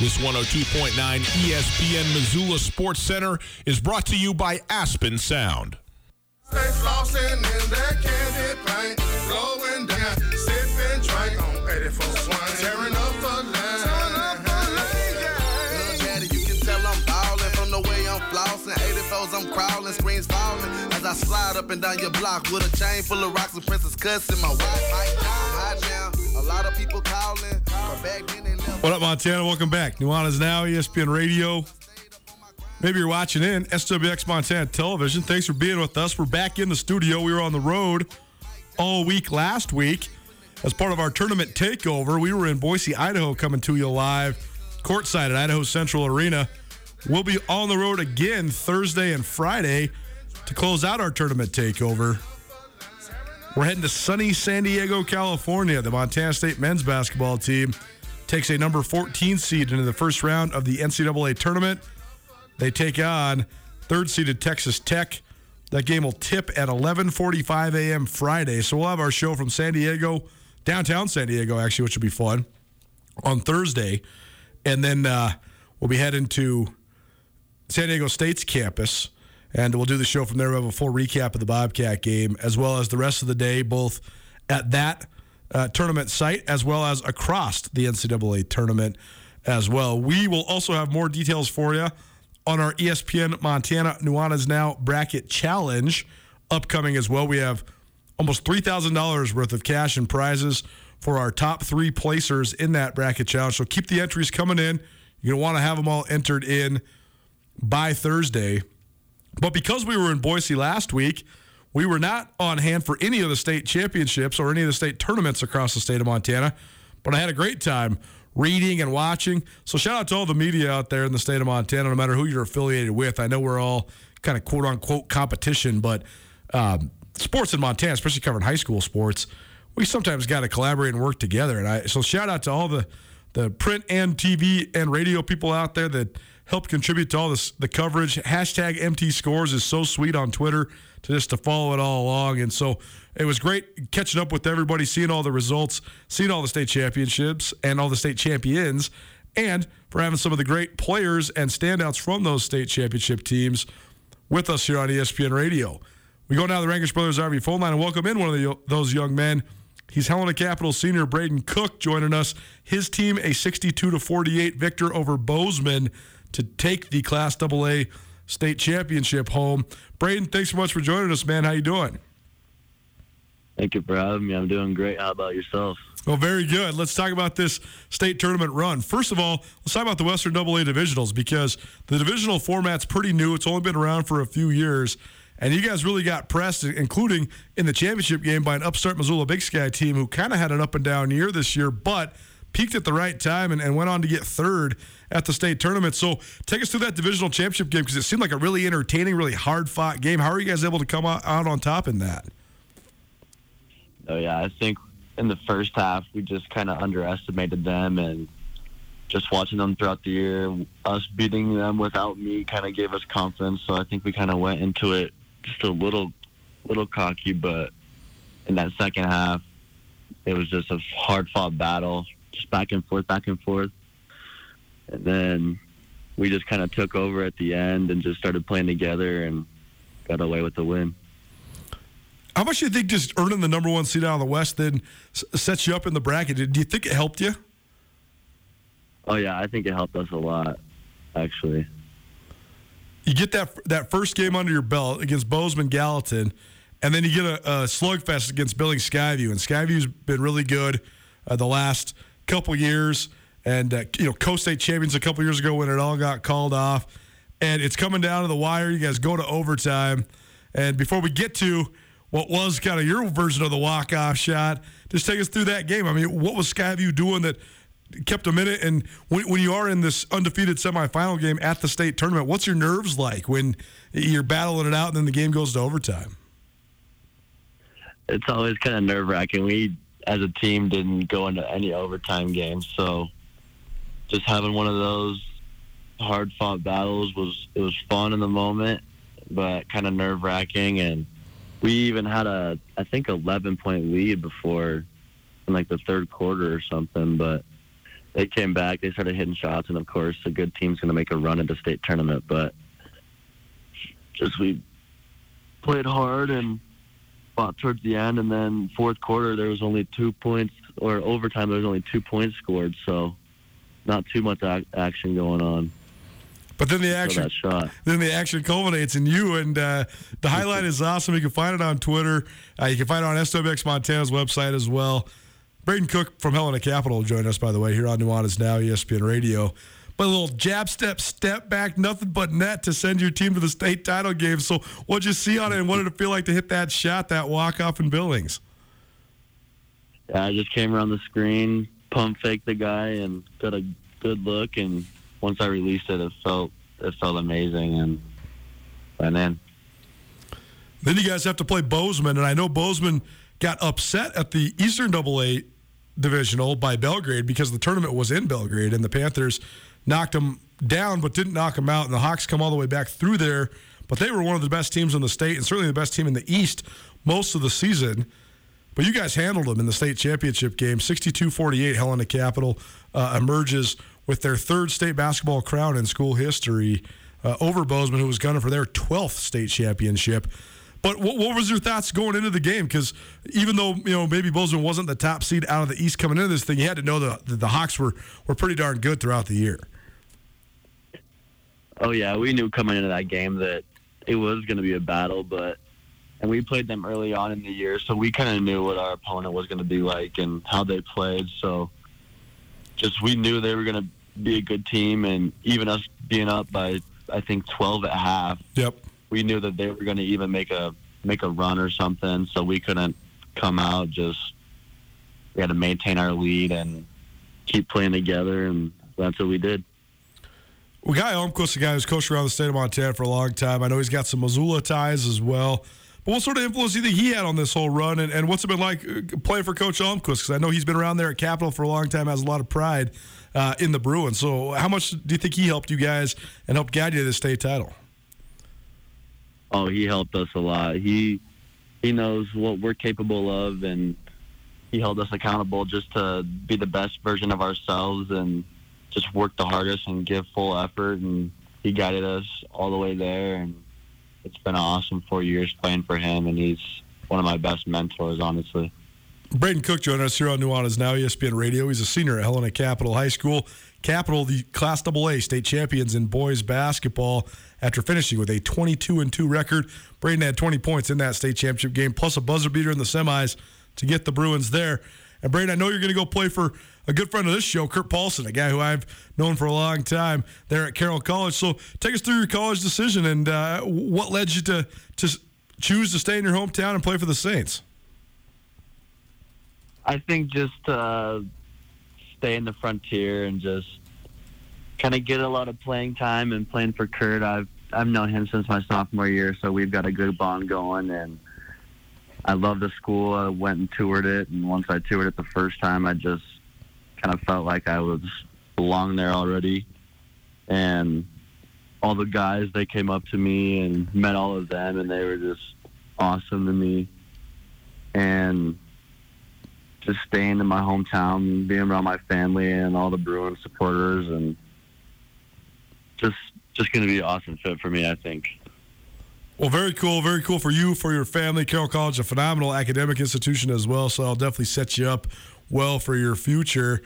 This 102.9 ESPN Missoula Sports Center is brought to you by Aspen Sound. Stay flossing in that candy paint, blowing down, sipping drink on 84 Swan, tearing up the line. Little daddy, you can tell I'm ballin' from the way I'm flossing. 84s, I'm crawling, screens falling as I slide up and down your block with a chain full of rocks and princess cussing. My wife high down, high now. A lot of people calling, but back then they never. What up, Montana? Welcome back. Nuanez Now, E ESPN Radio. Maybe you're watching in SWX Montana Television. Thanks for being with us. We're back in the studio. We were on the road all week last week as part of our tournament takeover. We were in Boise, Idaho, coming to you live courtside at Idaho Central Arena. We'll be on the road again Thursday and Friday to close out our tournament takeover. We're heading to sunny San Diego, California. The Montana State men's basketball team takes a number 14 seed into the first round of the NCAA tournament. They take on third seeded Texas Tech. That game will tip at 11:45 a.m. Friday. So we'll have our show from San Diego, downtown San Diego, actually, which will be fun on Thursday, and then uh, we'll be heading to San Diego State's campus, and we'll do the show from there. We'll have a full recap of the Bobcat game, as well as the rest of the day, both at that uh, tournament site as well as across the NCAA tournament as well. We will also have more details for you on our ESPN Montana Nuanez Now Bracket Challenge upcoming as well. We have almost $3,000 worth of cash and prizes for our top three placers in that bracket challenge. So keep the entries coming in. You're going to want to have them all entered in by Thursday. But because we were in Boise last week, we were not on hand for any of the state championships or any of the state tournaments across the state of Montana. But I had a great time reading and watching. So shout out to all the media out there in the state of Montana, no matter who you're affiliated with. I know we're all kind of quote unquote competition, but um, sports in Montana, especially covering high school sports, we sometimes got to collaborate and work together. And I so shout out to all the the print and TV and radio people out there that help contribute to all this the coverage. Hashtag MT Scores is so sweet on Twitter to just to follow it all along. And so it was great catching up with everybody, seeing all the results, seeing all the state championships and all the state champions, and for having some of the great players and standouts from those state championship teams with us here on ESPN Radio. We go now to the Rangitsch Brothers RV phone line and welcome in one of the, those young men. He's Helena Capital senior Brayden Koch joining us. His team a 62 to 48 victor over Bozeman to take the Class AA state championship home. Brayden, thanks so much for joining us, man. How you doing? Thank you for having me. I'm doing great. How about yourself? Well, very good. Let's talk about this state tournament run. First of all, let's talk about the Western Double A divisionals because the divisional format's pretty new. It's only been around for a few years. And you guys really got pressed, including in the championship game by an upstart Missoula Big Sky team who kind of had an up and down year this year, but peaked at the right time and, and went on to get third at the state tournament. So take us through that divisional championship game because it seemed like a really entertaining, really hard fought game. How are you guys able to come out on top in that? Oh, yeah. I think in the first half, we just kind of underestimated them and just watching them throughout the year, us beating them without me kind of gave us confidence. So I think we kind of went into it just a little, little cocky, but in that second half, it was just a hard fought battle, just back and forth, back and forth. And then we just kind of took over at the end and just started playing together and got away with the win. How much do you think just earning the number one seed out of the West then sets you up in the bracket? Do you think it helped you? Oh yeah, I think it helped us a lot, actually. You get that that first game under your belt against Bozeman Gallatin, and then you get a, a slugfest against Billings Skyview, and Skyview's been really good uh, the last couple years, and uh, you know co-state champions a couple years ago when it all got called off, and it's coming down to the wire. You guys go to overtime, and before we get to what was kind of your version of the walk-off shot. Just take us through that game. I mean, what was Skyview doing that kept them in it? And when, when you are in this undefeated semifinal game at the state tournament, what's your nerves like when you're battling it out and then the game goes to overtime? It's always kind of nerve-wracking. We, as a team, didn't go into any overtime games, so just having one of those hard-fought battles was it was fun in the moment, but kind of nerve-wracking and – we even had a I think 11 point lead before in like the third quarter or something, but they came back. They started hitting shots, and of course, a good team's going to make a run at the state tournament. But just we played hard and fought towards the end, and then fourth quarter there was only two points, or overtime there was only two points scored, so not too much ac- action going on. But then the action, then the action culminates in you, and uh, the highlight is awesome. You can find it on Twitter. Uh, you can find it on SWX Montana's website as well. Brayden Koch from Helena Capital joined us, by the way, here on Nuanez Now ESPN Radio. But a little jab step, step back, nothing but net to send your team to the state title game. So, what'd you see on it, and what did it feel like to hit that shot, that walk off in Billings? Yeah, I just came around the screen, pump faked the guy, and got a good look, and once I released it, it felt it felt amazing, and went in. Then you guys have to play Bozeman, and I know Bozeman got upset at the Eastern Double A divisional by Belgrade because the tournament was in Belgrade, and the Panthers knocked them down, but didn't knock them out, and the Hawks come all the way back through there. But they were one of the best teams in the state, and certainly the best team in the East most of the season. But you guys handled them in the state championship game. 62 48, Helena Capital uh, emerges with their third state basketball crown in school history uh, over Bozeman, who was gunning for their 12th state championship. But what, what was your thoughts going into the game? Because even though you know maybe Bozeman wasn't the top seed out of the East coming into this thing, you had to know the the, the Hawks were were pretty darn good throughout the year. Oh yeah, we knew coming into that game that it was going to be a battle, but and we played them early on in the year, so we kind of knew what our opponent was going to be like and how they played. So just we knew they were going to be a good team, and even us being up by I think 12 at half. Yep. We knew that they were going to even make a make a run or something, so we couldn't come out. Just we had to maintain our lead and keep playing together, and that's what we did. Well, Guy Almquist, a guy who's coached around the state of Montana for a long time. I know he's got some Missoula ties as well. But what sort of influence do you think he had on this whole run, and, and what's it been like uh, playing for Coach Almquist? Because I know he's been around there at Capital for a long time, has a lot of pride uh, in the Bruins. So, how much do you think he helped you guys and helped guide you to the state title? Oh, he helped us a lot. He he knows what we're capable of, and he held us accountable just to be the best version of ourselves and just work the hardest and give full effort. And he guided us all the way there, and it's been awesome four years playing for him, and he's one of my best mentors, honestly. Brayden Koch joining us here on Nuanez Now ESPN Radio. He's a senior at Helena Capital High School. Capital, the Class AA state champions in boys basketball after finishing with a 22 and 2 record. Brayden had 20 points in that state championship game, plus a buzzer beater in the semis to get the Bruins there. And Brayden, I know you're going to go play for a good friend of this show, Kurt Paulson, a guy who I've known for a long time there at Carroll College. So take us through your college decision and uh, what led you to to choose to stay in your hometown and play for the Saints. I think just uh, stay in the frontier and just kind of get a lot of playing time and playing for Kurt. I've I've known him since my sophomore year, so we've got a good bond going and I love the school. I went and toured it, and once I toured it the first time, I just kind of felt like I was belong there already. And all the guys, they came up to me and met all of them, and they were just awesome to me. And just staying in my hometown, being around my family and all the Bruins supporters, and just just going to be an awesome fit for me, I think. Well, very cool. Very cool for you, for your family. Carroll College, a phenomenal academic institution as well. So I'll definitely set you up well for your future.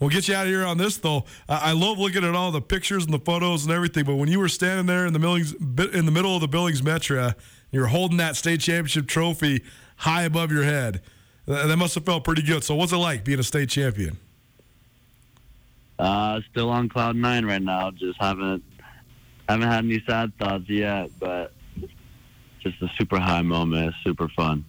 We'll get you out of here on this, though. I love looking at all the pictures and the photos and everything. But when you were standing there in the Billings, in the middle of the Billings Metra, you were holding that state championship trophy high above your head. That must have felt pretty good. So, what's it like being a state champion? Uh, still on cloud nine right now. Just haven't haven't had any sad thoughts yet, but just a super high moment. It's super fun.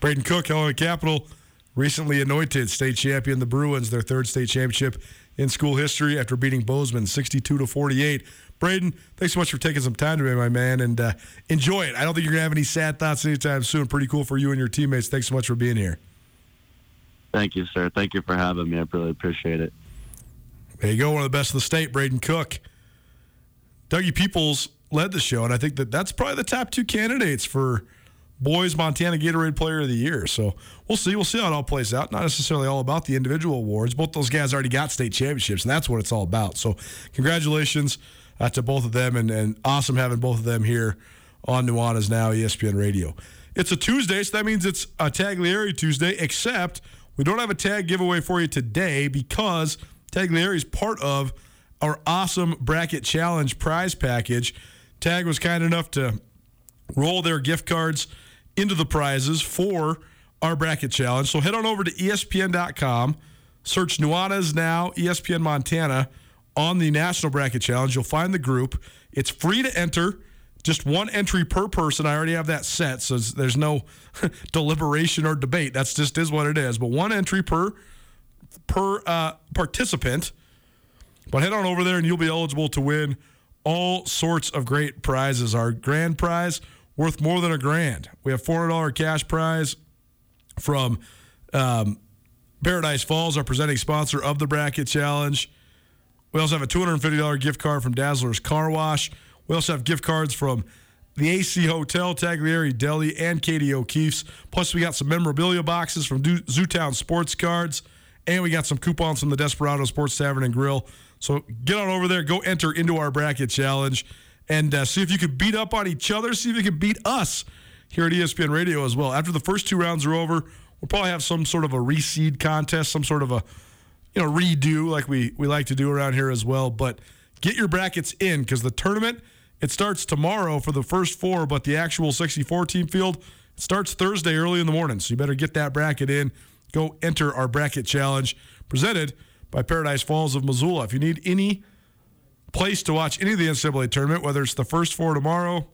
Brayden Koch, Helena Capital, recently anointed state champion. The Bruins, their third state championship in school history after beating Bozeman 62 to 48. Brayden, thanks so much for taking some time today, my man, and uh, enjoy it. I don't think you're going to have any sad thoughts anytime soon. Pretty cool for you and your teammates. Thanks so much for being here. Thank you, sir. Thank you for having me. I really appreciate it. There you go. One of the best in the state, Brayden Koch. Dougie Peoples led the show, and I think that that's probably the top two candidates for boys Montana Gatorade Player of the Year. So we'll see. We'll see how it all plays out. Not necessarily all about the individual awards. Both those guys already got state championships, and that's what it's all about. So congratulations uh, to both of them, and, and awesome having both of them here on Nuanez Now ESPN Radio. It's a Tuesday, so that means it's a Tagliare Tuesday, except we don't have a tag giveaway for you today because Tagliare is part of our awesome bracket challenge prize package. Tag was kind enough to roll their gift cards into the prizes for our bracket challenge. So head on over to ESPN.com, search Nuanez Now, ESPN Montana on the National Bracket Challenge. You'll find the group. It's free to enter. Just one entry per person. I already have that set, so there's no deliberation or debate. That's just is what it is. But one entry per per uh, participant. But head on over there, and you'll be eligible to win all sorts of great prizes. Our grand prize worth more than a grand. We have $400 cash prize from um, Paradise Falls, our presenting sponsor of the Bracket Challenge. We also have a $250 gift card from Dazzler's Car Wash. We also have gift cards from the AC Hotel, Tagliare Deli, and Katie O'Keefe's. Plus, we got some memorabilia boxes from Zootown Sports Cards, and we got some coupons from the Desperado Sports Tavern and Grill. So get on over there, go enter into our bracket challenge, and uh, see if you could beat up on each other. See if you could beat us here at ESPN Radio as well. After the first two rounds are over, we'll probably have some sort of a reseed contest, some sort of a you know redo like we we like to do around here as well. But get your brackets in because the tournament it starts tomorrow for the first four, but the actual 64 team field starts Thursday early in the morning. So you better get that bracket in. Go enter our bracket challenge presented by Paradise Falls of Missoula. If you need any place to watch any of the NCAA tournament, whether it's the first four tomorrow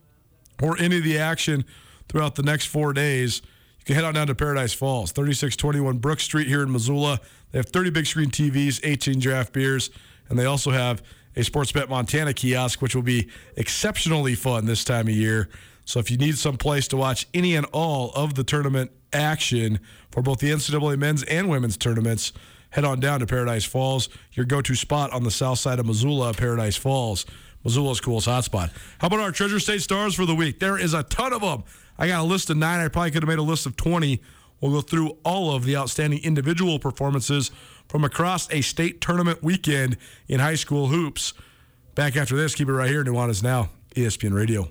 or any of the action throughout the next four days, you can head on down to Paradise Falls, 3621 Brook Street here in Missoula. They have 30 big screen TVs, 18 draft beers, and they also have a Sports Bet Montana kiosk, which will be exceptionally fun this time of year. So if you need some place to watch any and all of the tournament action for both the NCAA men's and women's tournaments, head on down to Paradise Falls, your go to spot on the south side of Missoula, Paradise Falls. Missoula's coolest hotspot. How about our Treasure State stars for the week? There is a ton of them. I got a list of nine. I probably could have made a list of 20. We'll go through all of the outstanding individual performances from across a state tournament weekend in high school hoops. Back after this, keep it right here. Nuanez Now, ESPN Radio.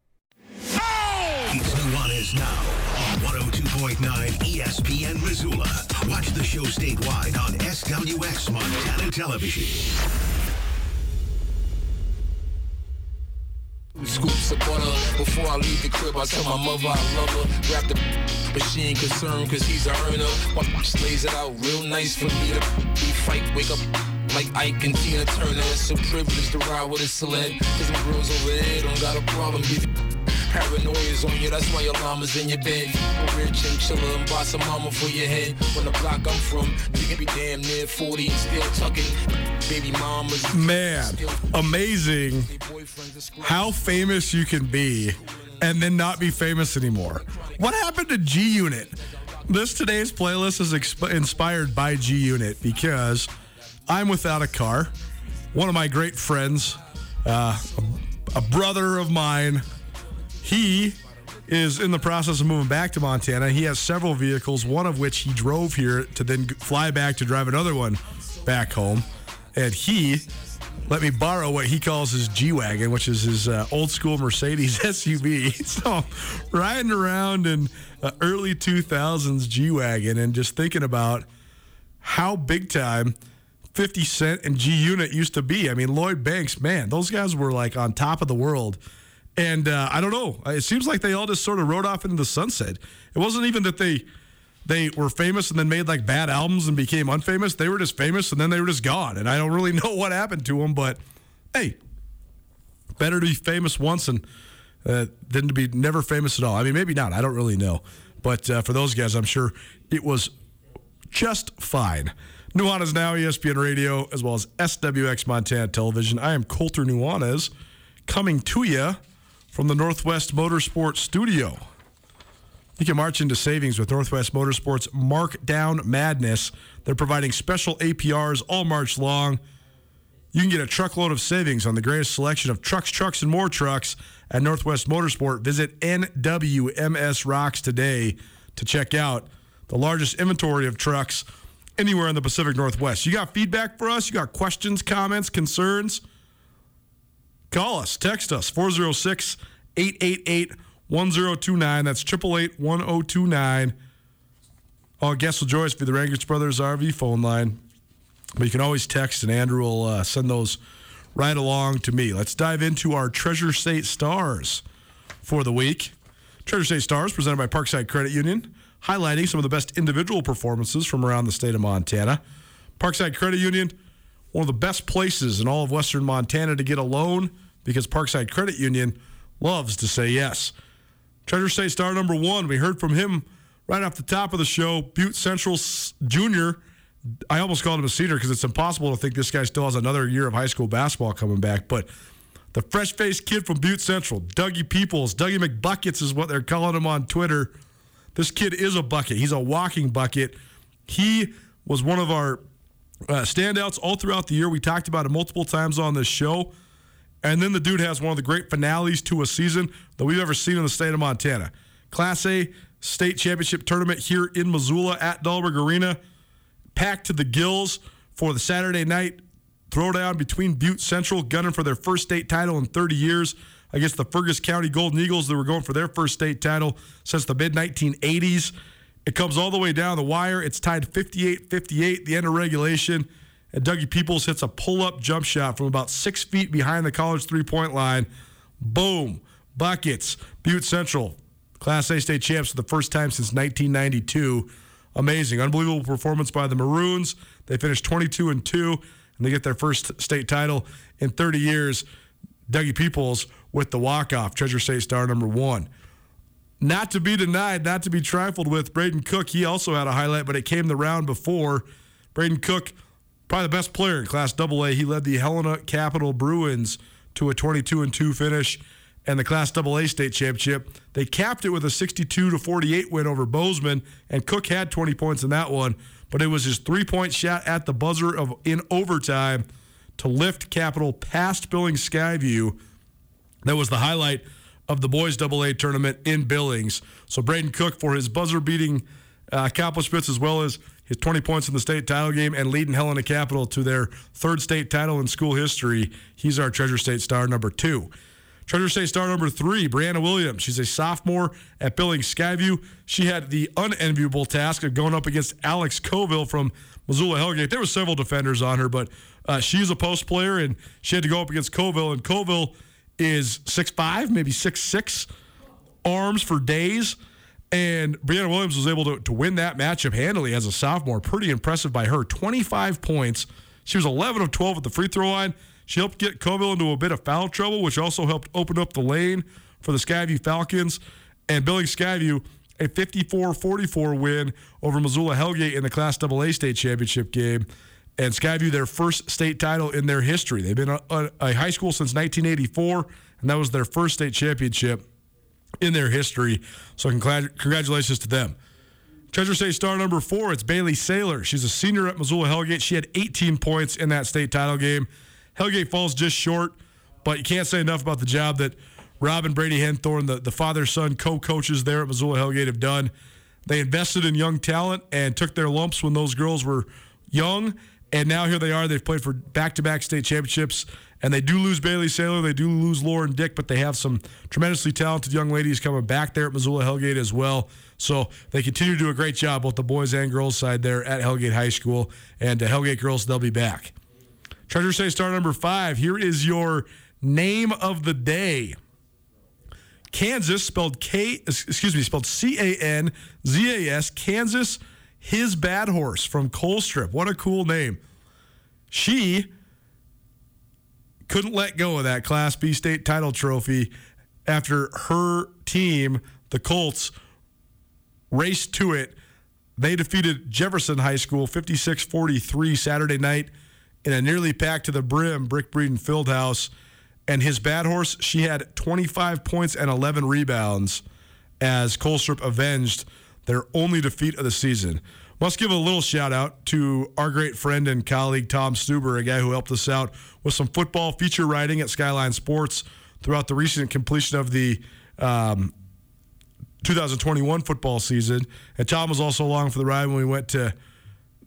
Now on 102.9 ESPN Missoula. Watch the show statewide on SWX Montana Television. Scoops of butter before I leave the crib. I tell my mother I love her. Grab the but she ain't concerned cause he's a earner. My lays it out real nice for me to be fight. Wake up like Ike and Tina Turner. It's a privilege to ride with a celeb. Cause them girls over there don't got a problem. Paranoia's on you, that's why your llama's in your bed. A real chinchilla and boss a mama for your head. When the block I'm from, you can be damn near 40 and still tucking. Baby mamas. Man, amazing how famous you can be and then not be famous anymore. What happened to G Unit? This today's playlist is exp- inspired by G Unit because I'm without a car. One of my great friends, uh, a brother of mine, he is in the process of moving back to Montana. He has several vehicles, one of which he drove here to then fly back to drive another one back home. And he let me borrow what he calls his G Wagon, which is his uh, old school Mercedes SUV. So riding around in uh, early 2000s G Wagon and just thinking about how big time 50 Cent and G Unit used to be. I mean, Lloyd Banks, man, those guys were like on top of the world. And uh, I don't know. It seems like they all just sort of rode off into the sunset. It wasn't even that they they were famous and then made like bad albums and became unfamous. They were just famous and then they were just gone. And I don't really know what happened to them. But hey, better to be famous once and uh, than to be never famous at all. I mean, maybe not. I don't really know. But uh, for those guys, I'm sure it was just fine. Nuanez Now, ESPN Radio, as well as SWX Montana Television. I am Colter Nuanez, coming to you from the Northwest Motorsports Studio. You can march into savings with Northwest Motorsports Markdown Madness. They're providing special APRs all March long. You can get a truckload of savings on the greatest selection of trucks, trucks, and more trucks at Northwest Motorsport. Visit NWMS Rocks today to check out the largest inventory of trucks anywhere in the Pacific Northwest. You got feedback for us? You got questions, comments, concerns? Call us, text us, 406 888 1029. That's 888 1029. Our guests will join us via the Rangitsch Brothers RV phone line. But you can always text, and Andrew will uh, send those right along to me. Let's dive into our Treasure State Stars for the week. Treasure State Stars presented by Parkside Credit Union, highlighting some of the best individual performances from around the state of Montana. Parkside Credit Union, one of the best places in all of Western Montana to get a loan because Parkside Credit Union loves to say yes. Treasure State Star number one, we heard from him right off the top of the show. Butte Central Junior. I almost called him a senior because it's impossible to think this guy still has another year of high school basketball coming back. But the fresh faced kid from Butte Central, Dougie Peoples, Dougie McBuckets is what they're calling him on Twitter. This kid is a bucket. He's a walking bucket. He was one of our uh, standouts all throughout the year. We talked about it multiple times on this show. And then the dude has one of the great finales to a season that we've ever seen in the state of Montana. Class A state championship tournament here in Missoula at Dahlberg Arena, packed to the gills for the Saturday night throwdown between Butte Central, gunning for their first state title in 30 years against the Fergus County Golden Eagles that were going for their first state title since the mid 1980s. It comes all the way down the wire. It's tied 58 58, the end of regulation. And Dougie Peoples hits a pull up jump shot from about six feet behind the college three point line. Boom. Buckets. Butte Central, Class A state champs for the first time since 1992. Amazing. Unbelievable performance by the Maroons. They finished 22 and 2, and they get their first state title in 30 years. Dougie Peoples with the walk off, Treasure State star number one. Not to be denied, not to be trifled with, Brayden Koch, he also had a highlight, but it came the round before. Brayden Koch, probably the best player in Class AA. He led the Helena Capital Bruins to a 22 and 2 finish and the Class AA state championship. They capped it with a 62 to 48 win over Bozeman, and Cook had 20 points in that one, but it was his three point shot at the buzzer of in overtime to lift Capital past Billings Skyview. That was the highlight of the boys double A tournament in Billings. So Brayden Koch for his buzzer beating uh, accomplishments as well as his 20 points in the state title game and leading Helena Capital to their third state title in school history. He's our Treasure State star number two. Treasure State star number three, Brianna Williams. She's a sophomore at Billings Skyview. She had the unenviable task of going up against Alex Covill from Missoula Hellgate. There were several defenders on her, but uh, she's a post player, and she had to go up against Covill. And Covill is 6'5", maybe 6'6", arms for days. And Brianna Williams was able to, to win that matchup handily as a sophomore. Pretty impressive by her. 25 points. She was 11 of 12 at the free throw line. She helped get Covill into a bit of foul trouble, which also helped open up the lane for the Skyview Falcons. And Billings Skyview, a 54 44 win over Missoula Hellgate in the Class AA state championship game. And Skyview, their first state title in their history. They've been a, a, a high school since 1984, and that was their first state championship in their history. So, congr- congratulations to them. Treasure State star number four, it's Bailey Saylor. She's a senior at Missoula Hellgate. She had 18 points in that state title game. Hellgate falls just short, but you can't say enough about the job that Rob and Brady Henthorn, the, the father son co coaches there at Missoula Hellgate, have done. They invested in young talent and took their lumps when those girls were young. And now here they are. They've played for back to back state championships. And they do lose Bailey Saylor. They do lose Lauren Dick, but they have some tremendously talented young ladies coming back there at Missoula Hellgate as well. So they continue to do a great job, both the boys and girls side there at Hellgate High School. And uh, Hellgate girls, they'll be back. Treasure State star number five. Here is your name of the day. Canzas, spelled K, excuse me, spelled C A N Z A S, Canzas, his bad horse from Colstrip. What a cool name. She couldn't let go of that Class B state title trophy after her team, the Colts, raced to it. They defeated Jefferson High School 56 43 Saturday night in a nearly packed to the brim Brick Breeden Fieldhouse. And his bad horse, she had 25 points and 11 rebounds as Colstrip avenged their only defeat of the season. Must give a little shout out to our great friend and colleague Tom Stuber, a guy who helped us out with some football feature writing at Skyline Sports throughout the recent completion of the um, 2021 football season. And Tom was also along for the ride when we went to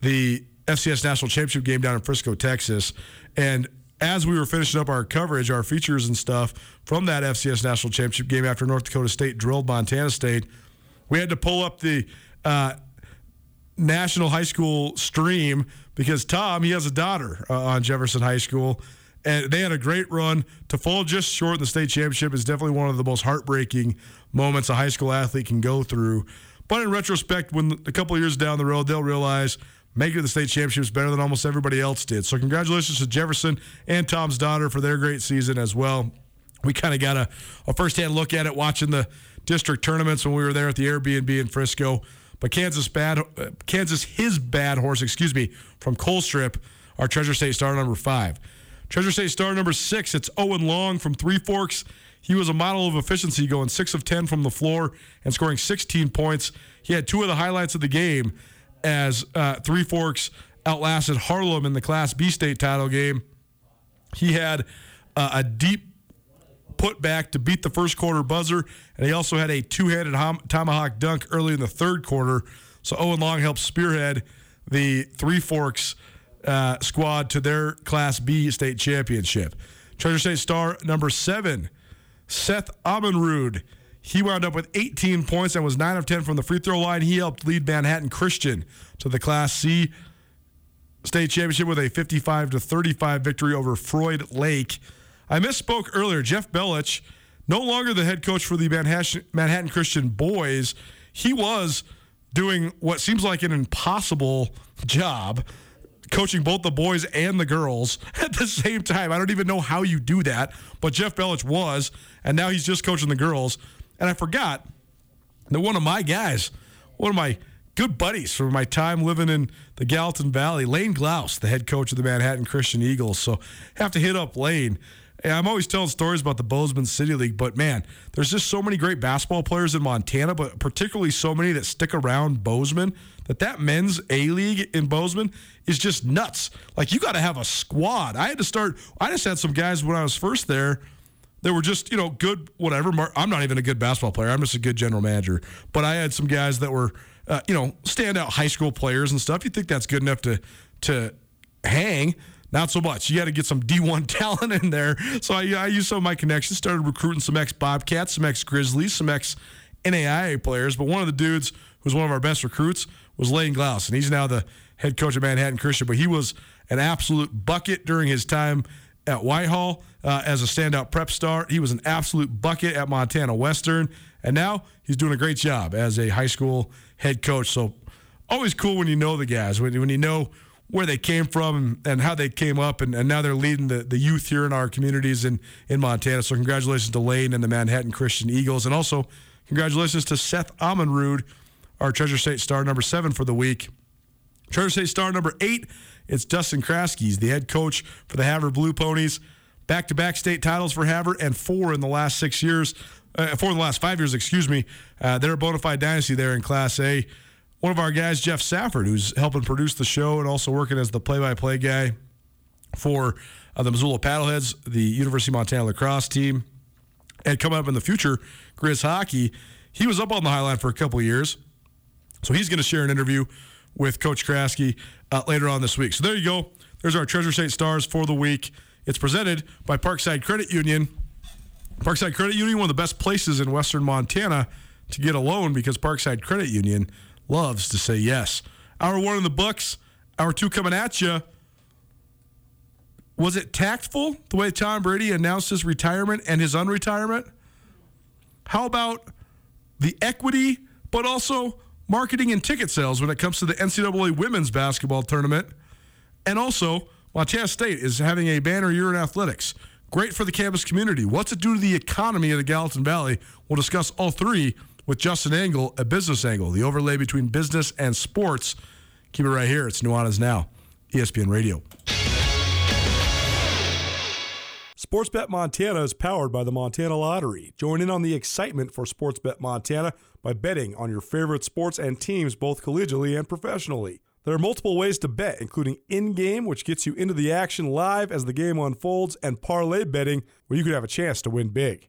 the FCS National Championship game down in Frisco, Texas. And as we were finishing up our coverage, our features and stuff from that FCS National Championship game after North Dakota State drilled Montana State, we had to pull up the uh, National High School stream because Tom, he has a daughter uh, on Jefferson High School. And they had a great run. To fall just short in the state championship is definitely one of the most heartbreaking moments a high school athlete can go through. But in retrospect, when a couple years down the road, they'll realize making the state championships better than almost everybody else did. So congratulations to Jefferson and Tom's daughter for their great season as well. We kind of got a, a firsthand look at it watching the district tournaments when we were there at the Airbnb in Frisco. But Canzas bad, uh, Canzas his bad horse, excuse me, from Colstrip, our Treasure State star number five. Treasure State star number six, it's Owen Long from Three Forks. He was a model of efficiency, going six of ten from the floor and scoring 16 points. He had two of the highlights of the game as uh, Three Forks outlasted Harlem in the Class B state title game. He had uh, a deep put back to beat the first quarter buzzer, and he also had a two handed hom- tomahawk dunk early in the third quarter. So Owen Long helped spearhead the Three Forks uh, squad to their Class B state championship. Treasure State star number seven, Seth Amenrud. He wound up with 18 points and was 9 of 10 from the free throw line. He helped lead Manhattan Christian to the Class C state championship with a 55 to 35 victory over Froid Lake. I misspoke earlier. Jeff Belich, no longer the head coach for the Manhattan, Christian boys, he was doing what seems like an impossible job coaching both the boys and the girls at the same time. I don't even know how you do that, but Jeff Belich was, and now he's just coaching the girls. And I forgot that one of my guys, one of my good buddies from my time living in the Gallatin Valley, Lane Glaus, the head coach of the Manhattan Christian Eagles. So have to hit up Lane Yeah, I'm always telling stories about the Bozeman City League, but man, there's just so many great basketball players in Montana, but particularly so many that stick around Bozeman that that men's A League in Bozeman is just nuts. Like you got to have a squad. I had to start. I just had some guys when I was first there. They were just you know good whatever. I'm not even a good basketball player. I'm just a good general manager. But I had some guys that were uh, you know standout high school players and stuff. You think that's good enough to to hang? Not so much. You got to get some D1 talent in there. So I, I used some of my connections, started recruiting some ex Bobcats, some ex Grizzlies, some ex NAIA players. But one of the dudes who's one of our best recruits was Lane Glaus, and he's now the head coach of Manhattan Christian. But he was an absolute bucket during his time at Whitehall uh, as a standout prep star. He was an absolute bucket at Montana Western, and now he's doing a great job as a high school head coach. So always cool when you know the guys, when, when you know where they came from and, how they came up, and, and now they're leading the, the youth here in our communities in, in Montana. So congratulations to Lane and the Manhattan Christian Eagles, and also congratulations to Seth Amonrud, our Treasure State star number seven for the week. Treasure State star number eight, it's Dustin Kraske. He's the head coach for the Havre Blue Ponies. Back to back state titles for Havre and four in the last six years, uh, four in the last five years, excuse me. Uh, they're a bona fide dynasty there in Class A one of our guys, Jeff Safford, who's helping produce the show and also working as the play-by-play guy for uh, the Missoula Paddleheads, the University of Montana lacrosse team, and coming up in the future, Grizz hockey. He was up on the Highline for a couple years, so he's going to share an interview with Coach Kraske uh, later on this week. So there you go. There's our Treasure State Stars for the week. It's presented by Parkside Credit Union. Parkside Credit Union, one of the best places in Western Montana to get a loan because Parkside Credit Union – loves to say yes. Hour one in the books, hour two coming at you. Was it tactful the way Tom Brady announced his retirement and his unretirement? How about the equity, but also marketing and ticket sales when it comes to the NCAA women's basketball tournament? And also, Montana State is having a banner year in athletics. Great for the campus community. What's it do to the economy of the Gallatin Valley? We'll discuss all three with Justin Angle, a business angle, the overlay between business and sports. Keep it right here. It's Nuanez Now, ESPN Radio. Sportsbet Montana is powered by the Montana Lottery. Join in on the excitement for Sportsbet Montana by betting on your favorite sports and teams both collegially and professionally. There are multiple ways to bet, including in game, which gets you into the action live as the game unfolds, and parlay betting, where you could have a chance to win big.